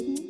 Mm-hmm.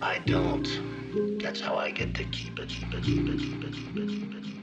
I don't. That's how I get to keep it, keep it, keep it, keep it, keep it, keep it. Keep it.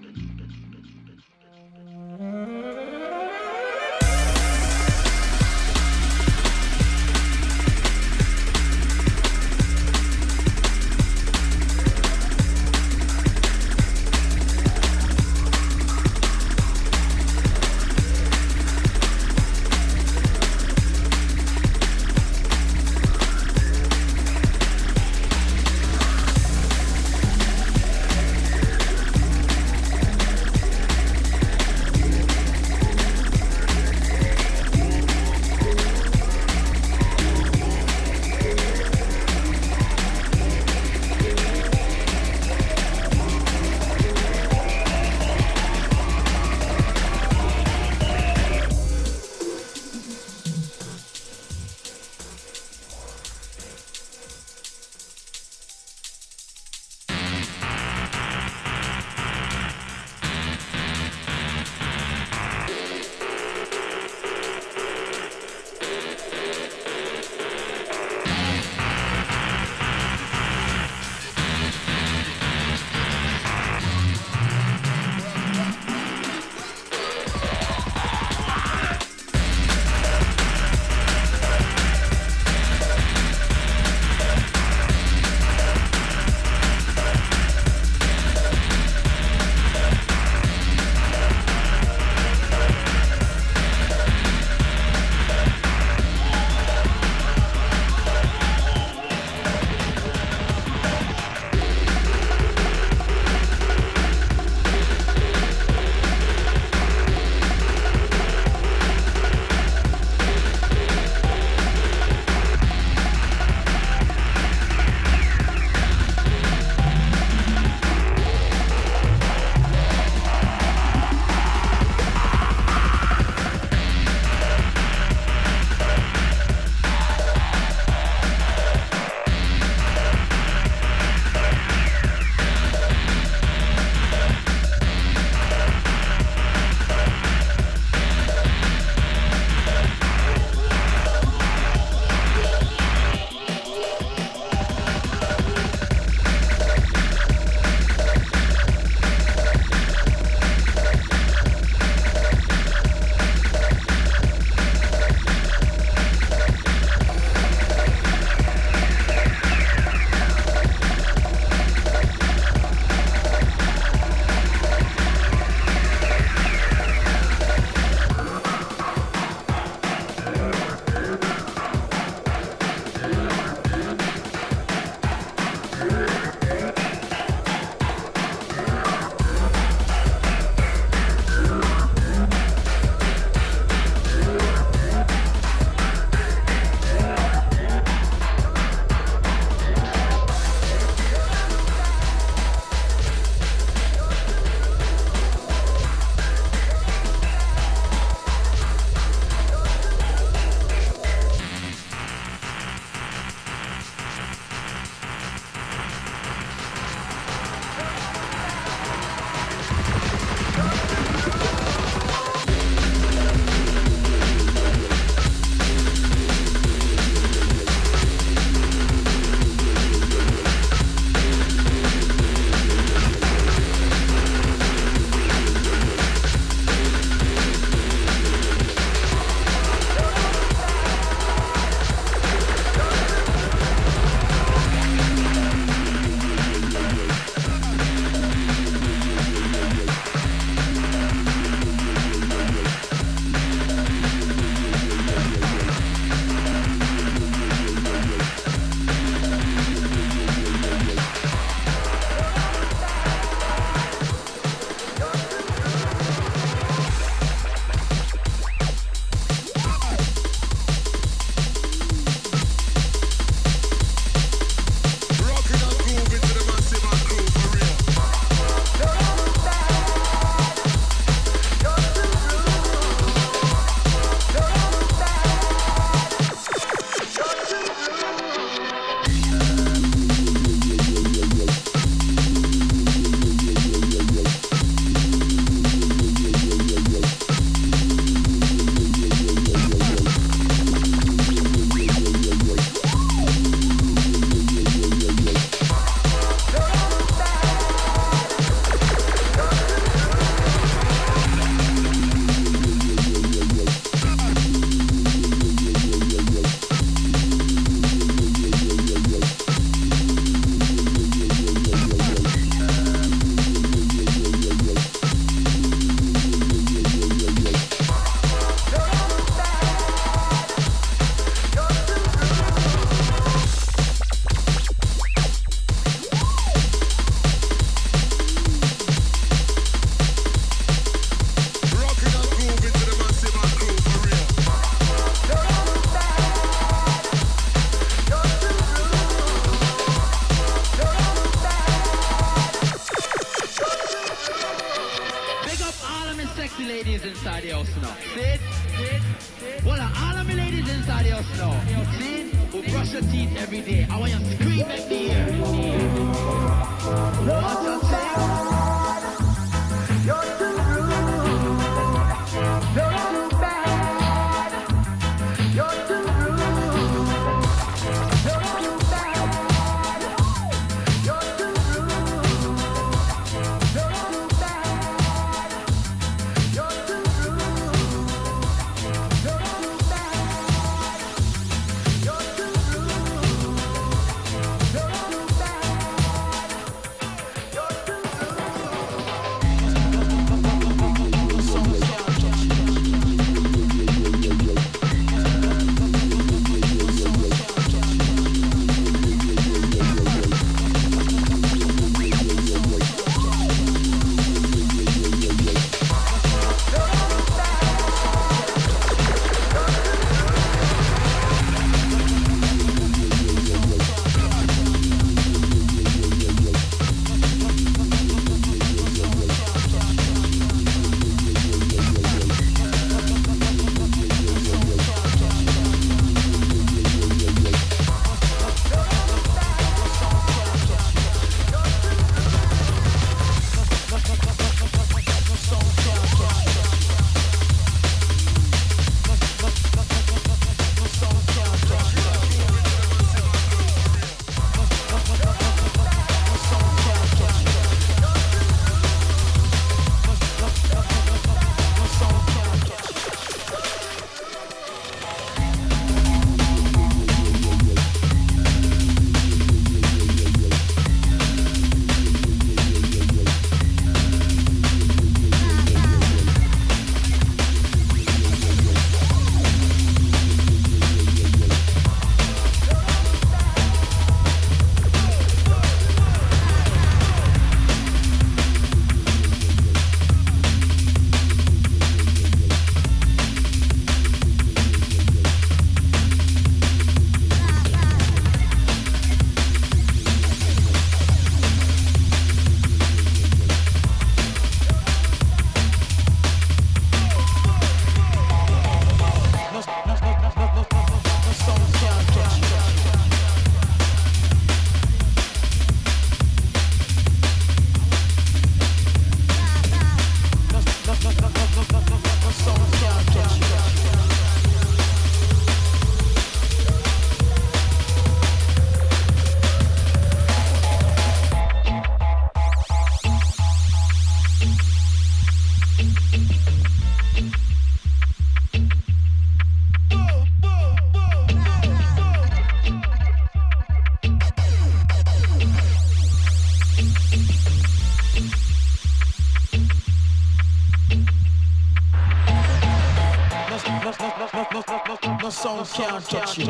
Can't touch you.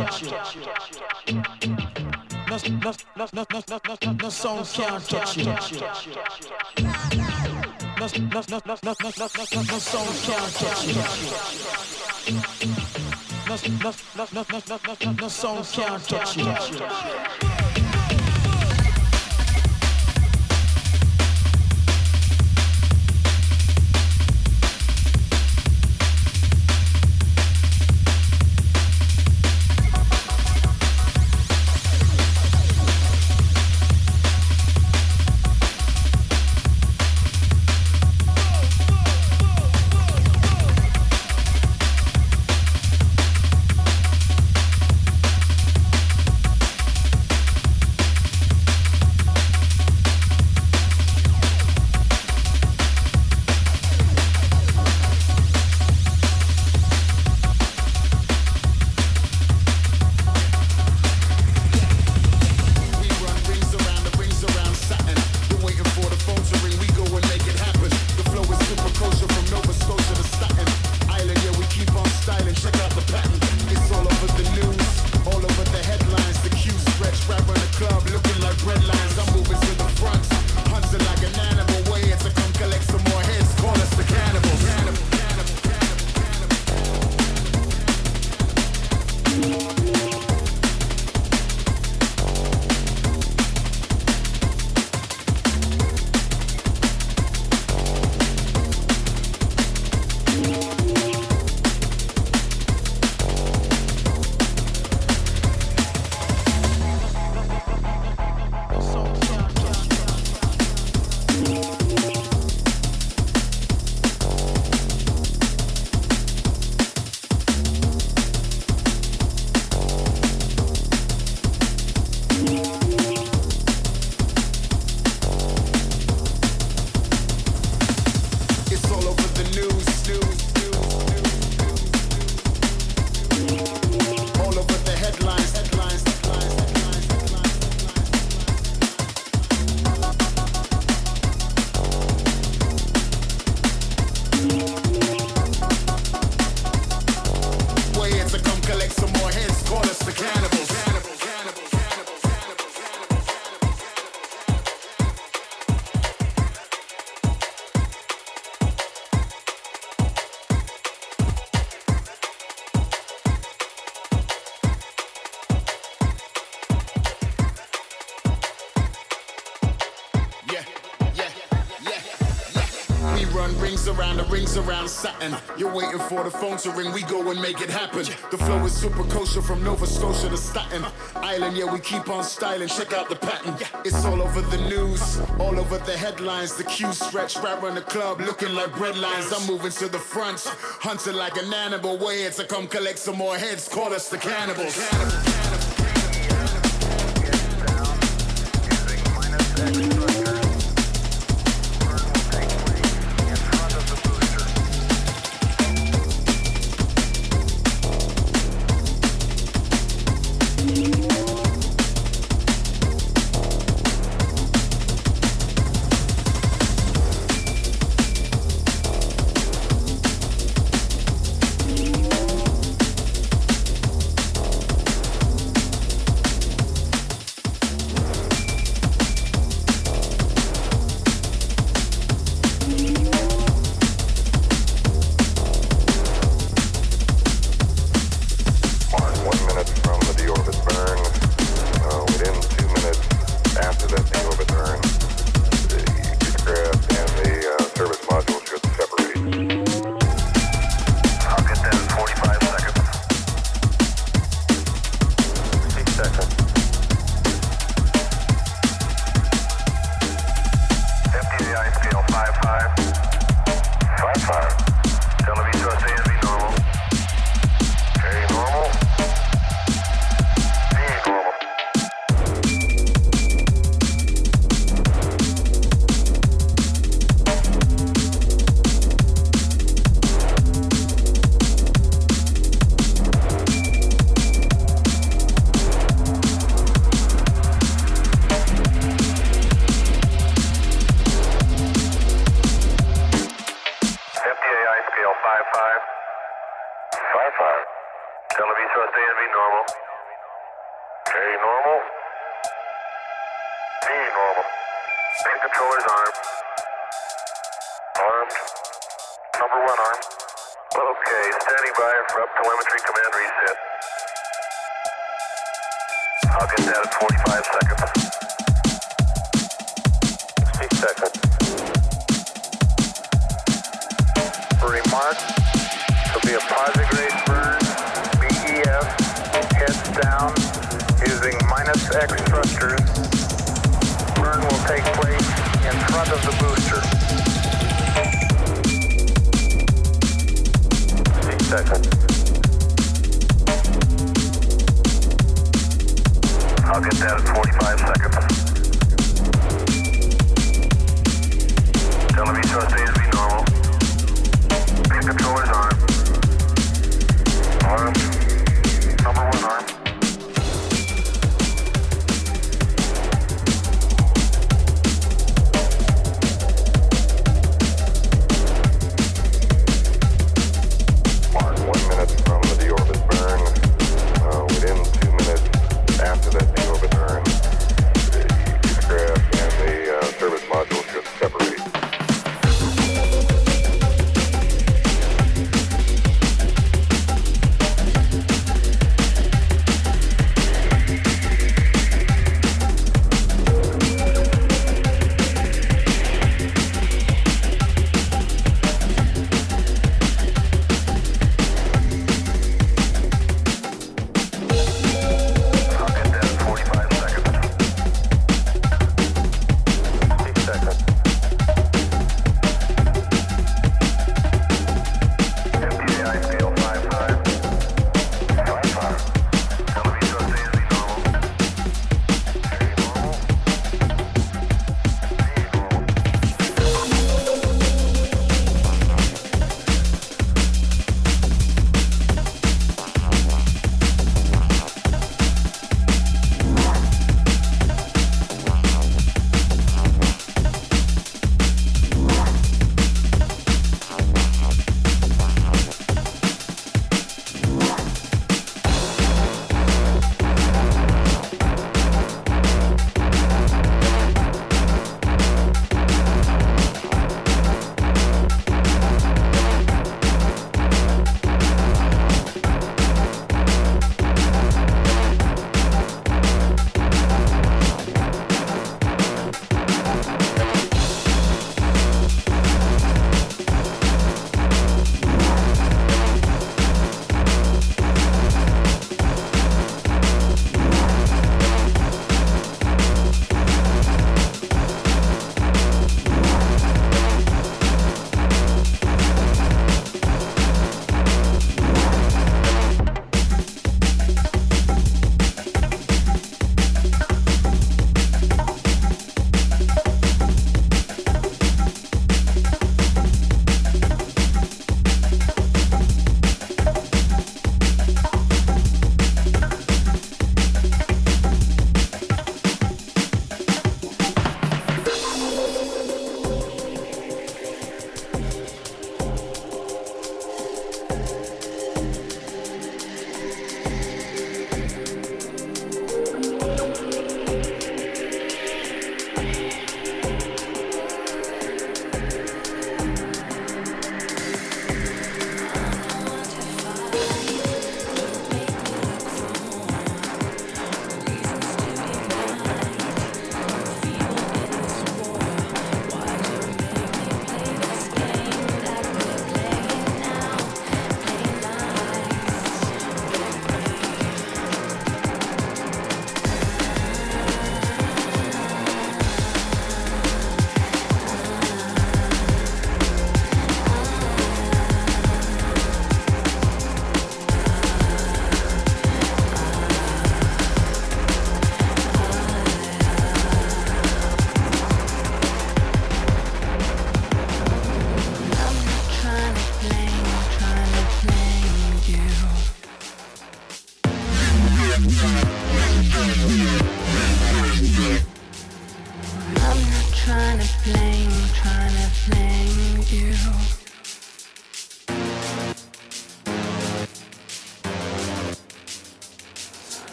No, no, no, no, no, no, no, no song can't touch you. No, no, no, no, no, no, no, no, no song can't touch you. No, no, no, no, no, no, no, no song can't touch you. Waiting for the phone to ring, we go and make it happen. The flow is super kosher from Nova Scotia to Staten Island. Yeah, we keep on styling. Check out the pattern. It's all over the news, all over the headlines. The queue stretch right around the club, looking like bread lines. I'm moving to the front, hunting like an animal. Way to come collect some more heads. Call us the cannibals. cannibals.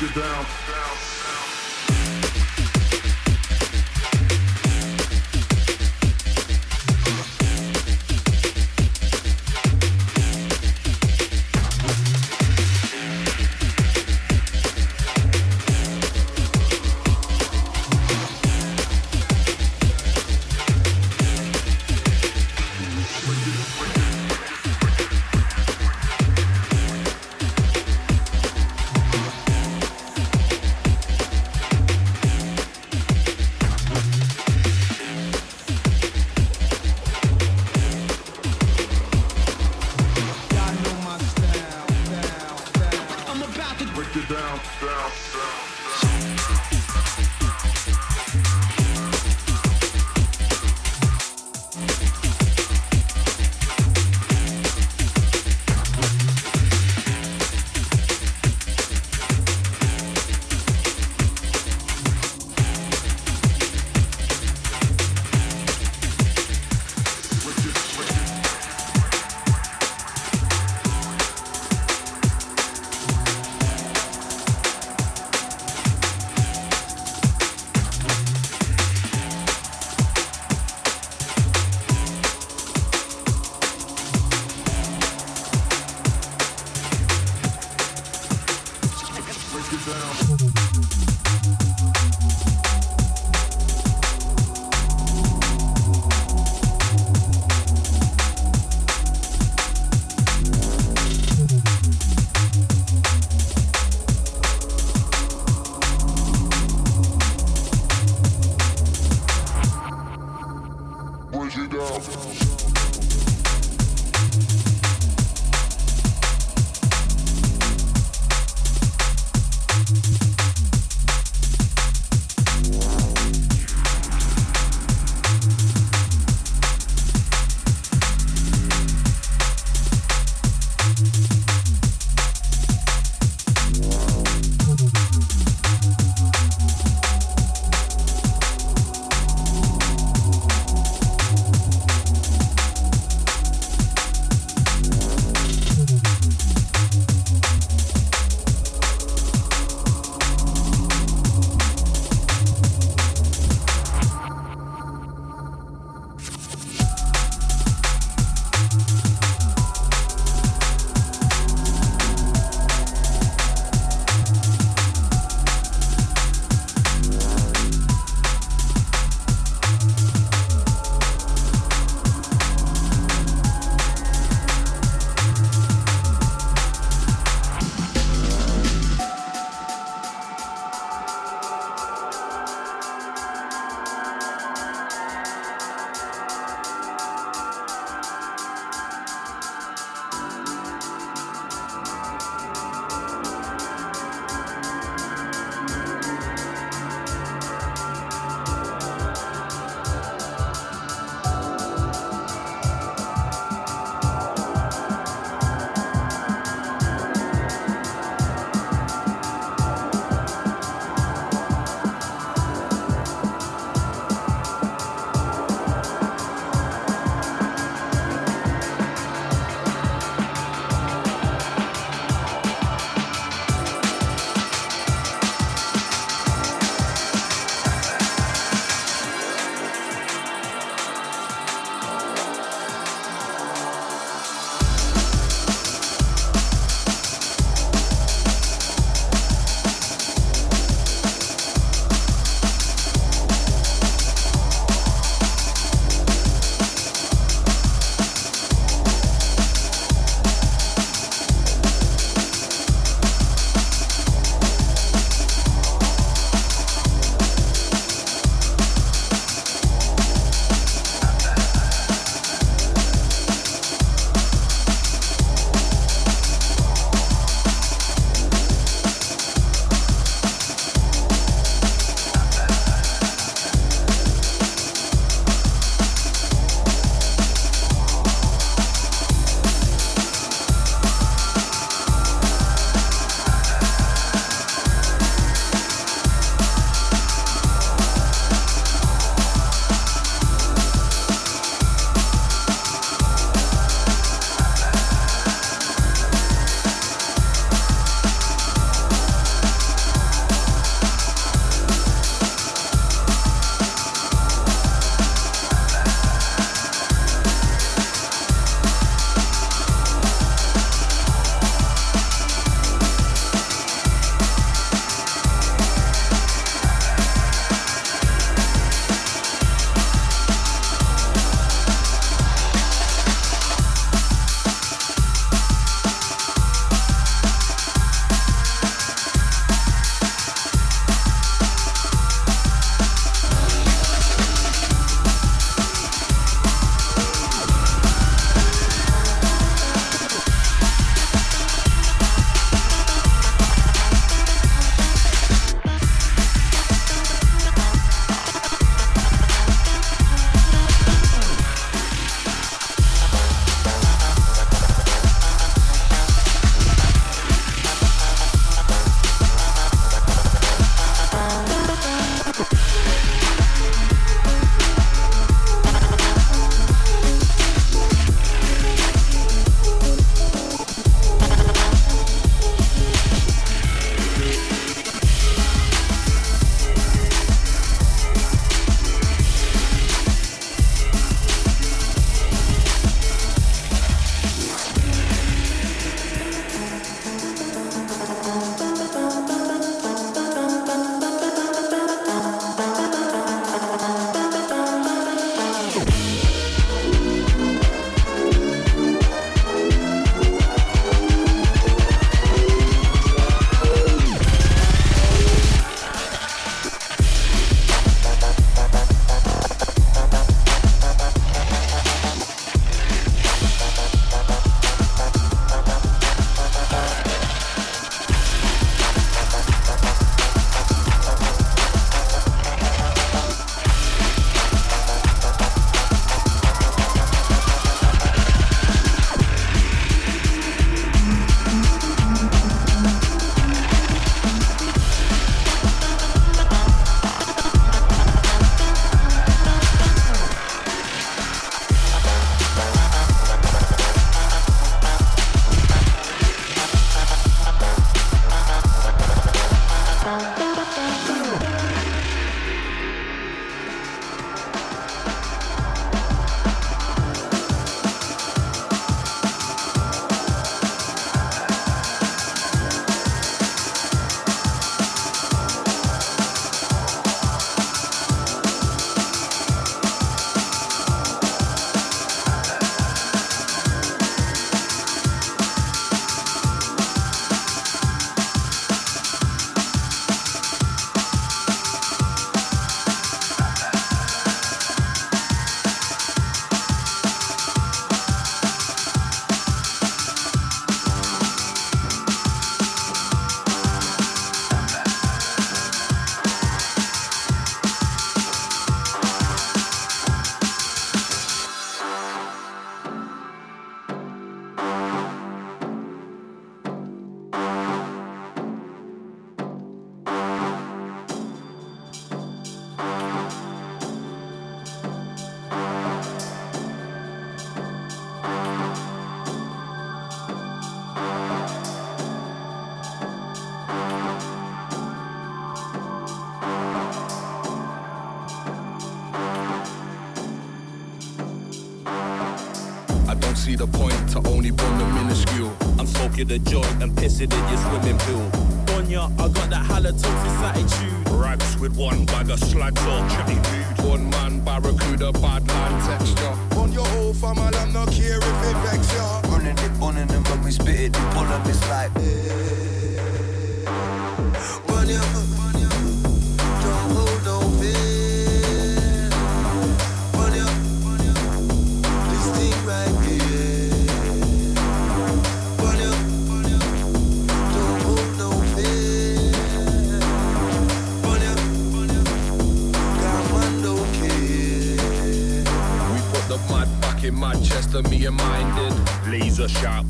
Thank acid in your swimming pool. Donya, I got that halitosis attitude. Raps with one bag of slags or chatty dude. One man barracuda, bad man texture. On your whole family, I'm not care if it vex ya. Running it on them when we spit it, the pull up is like. me. Laser sharp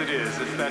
it is. It's that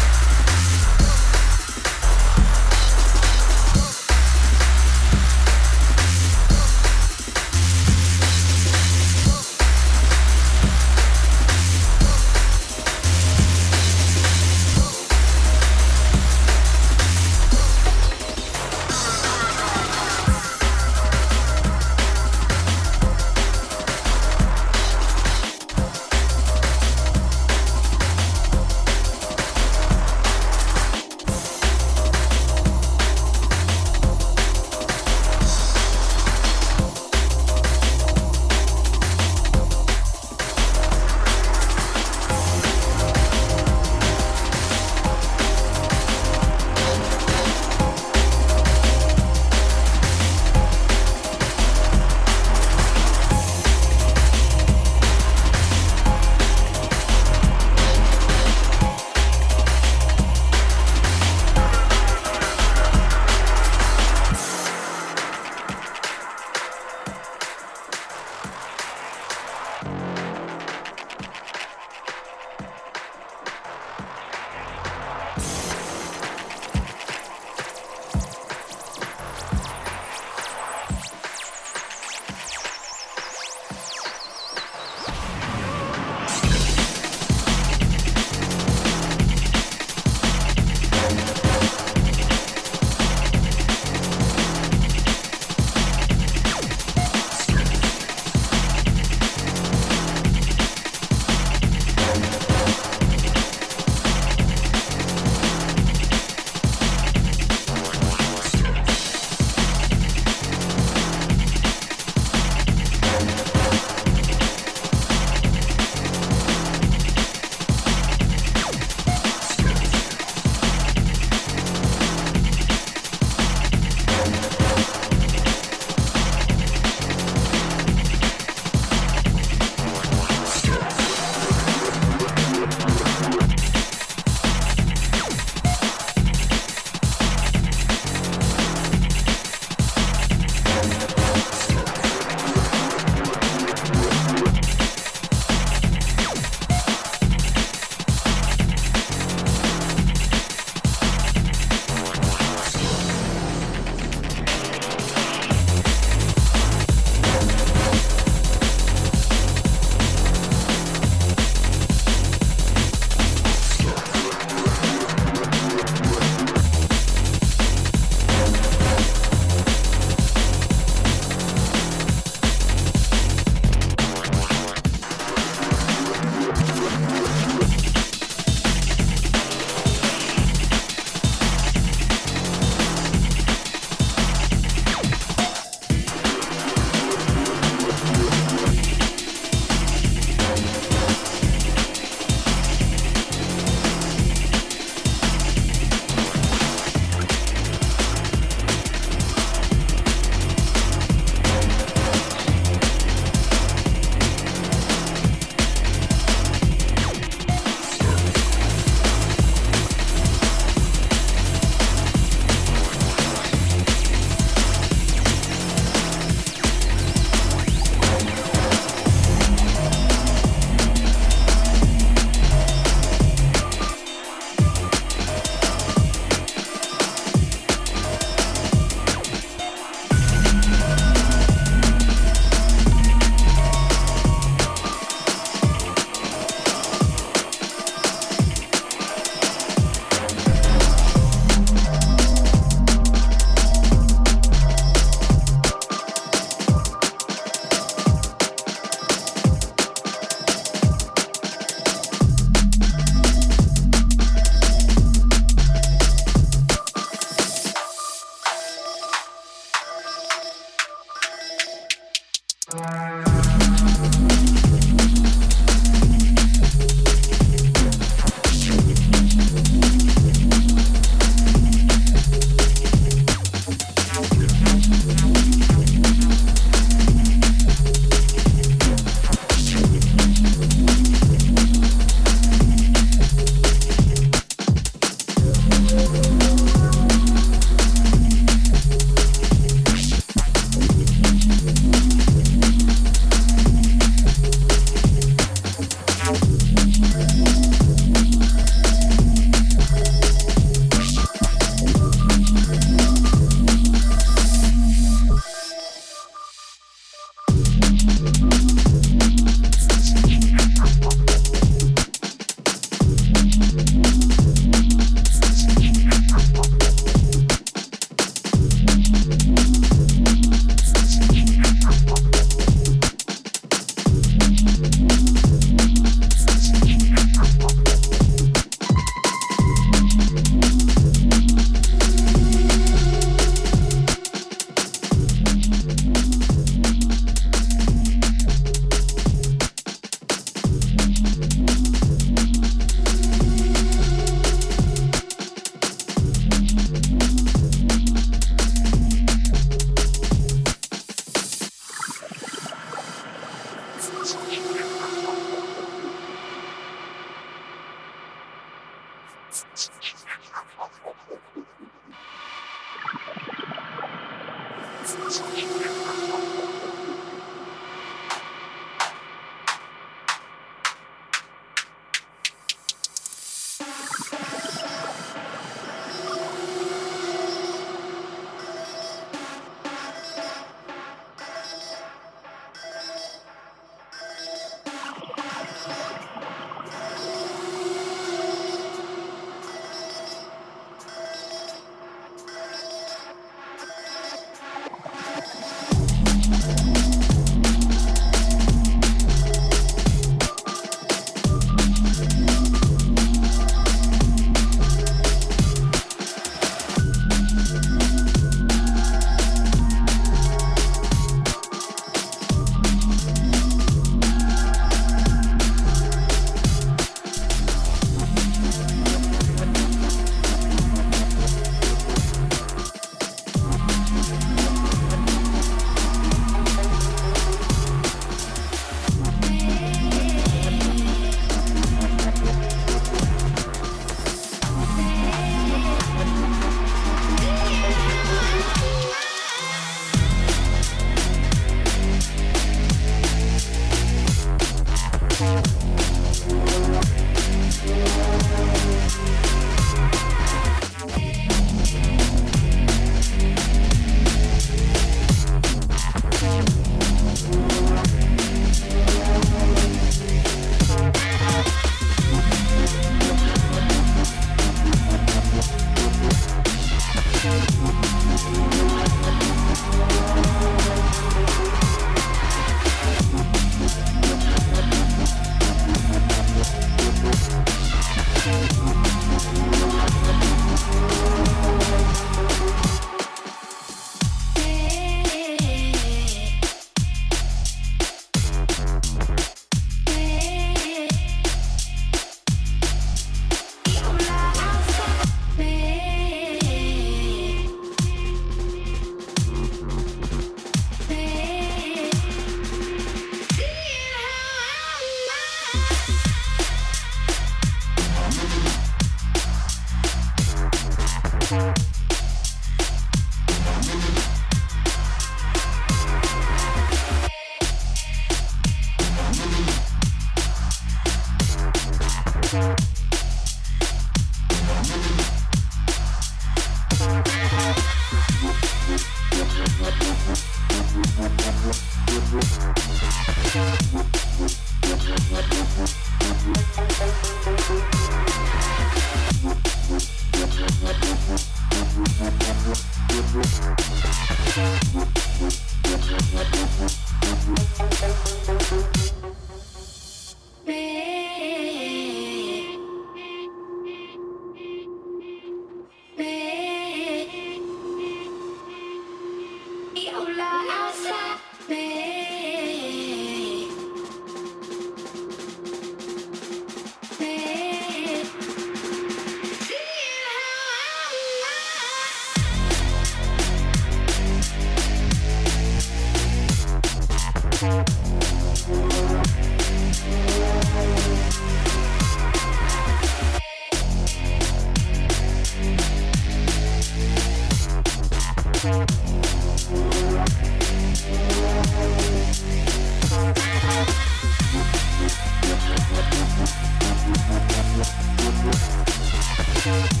Thank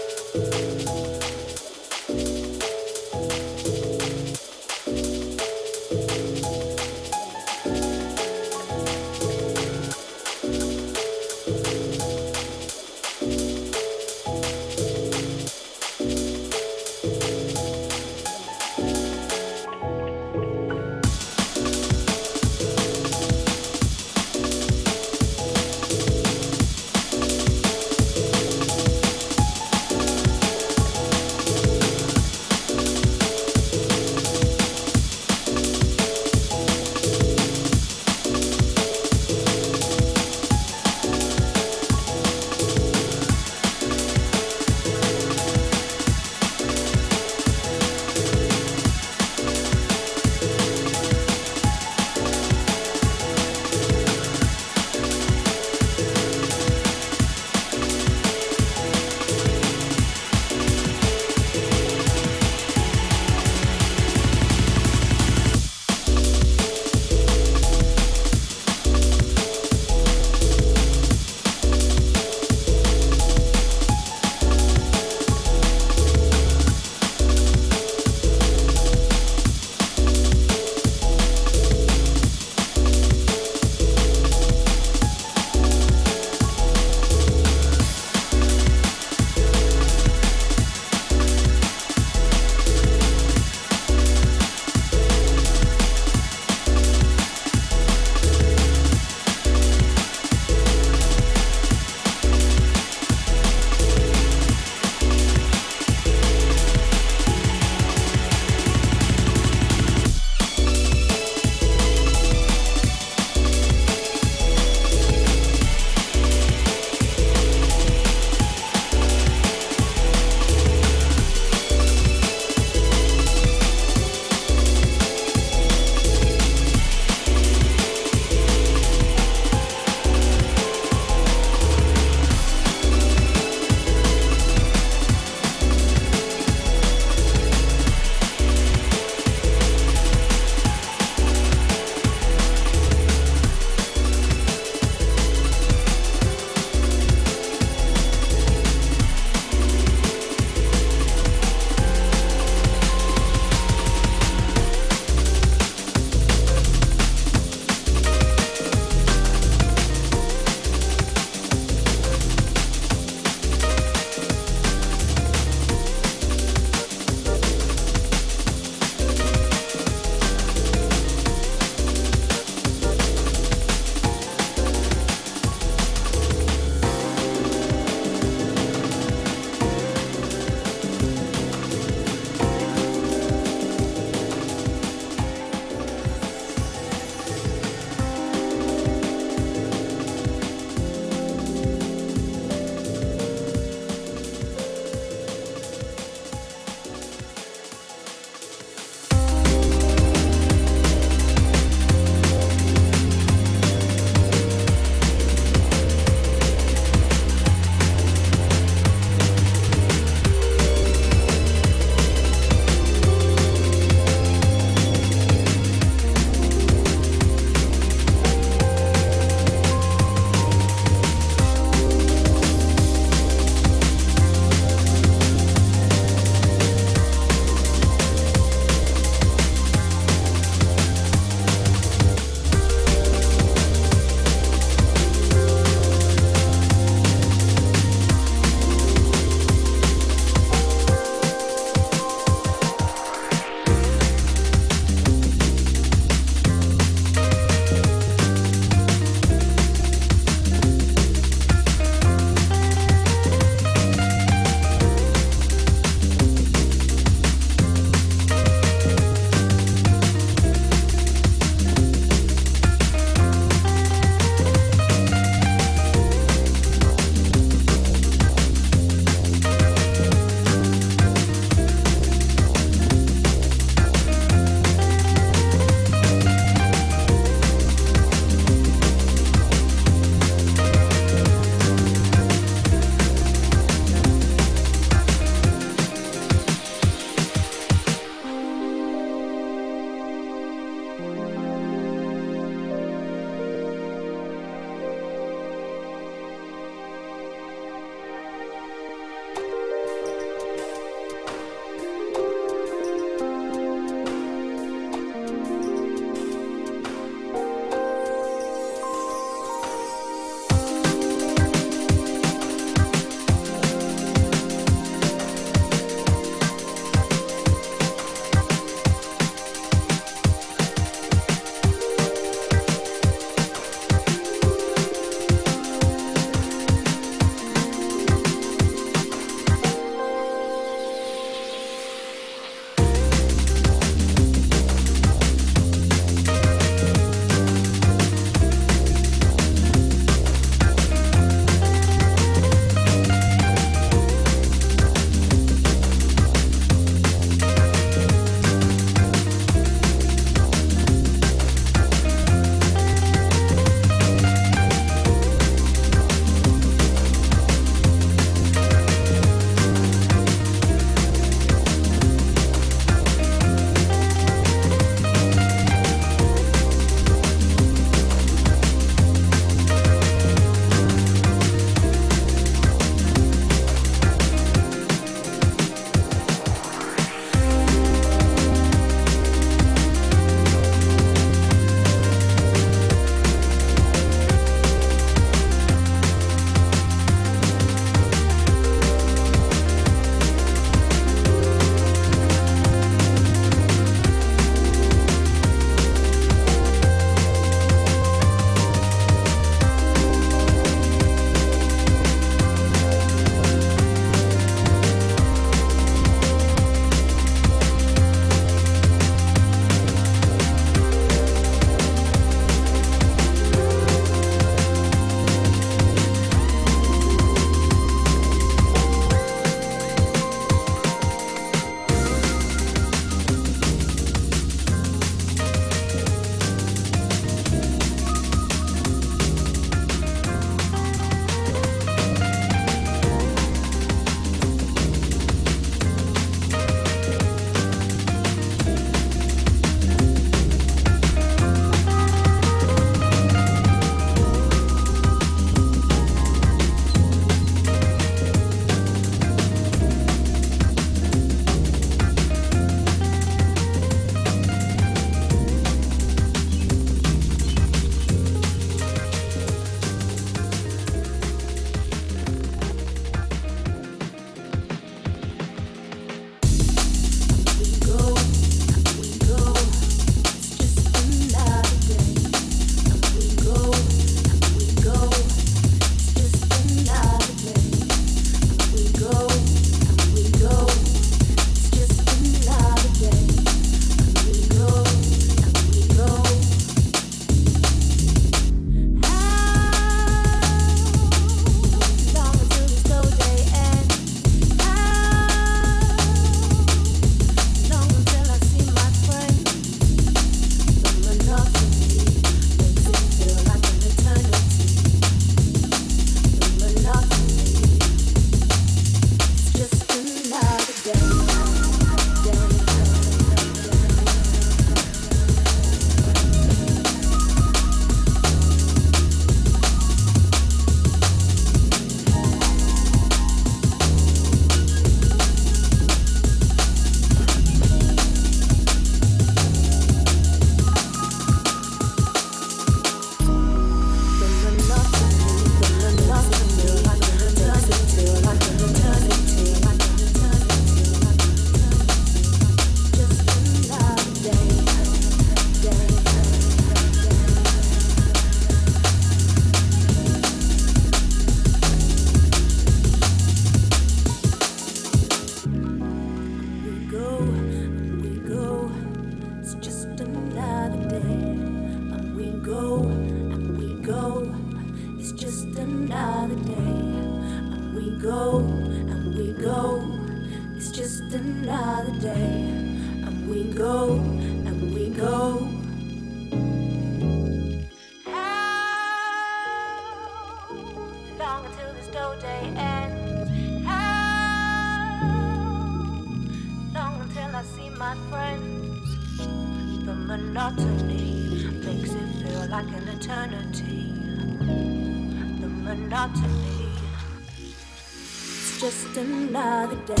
another day.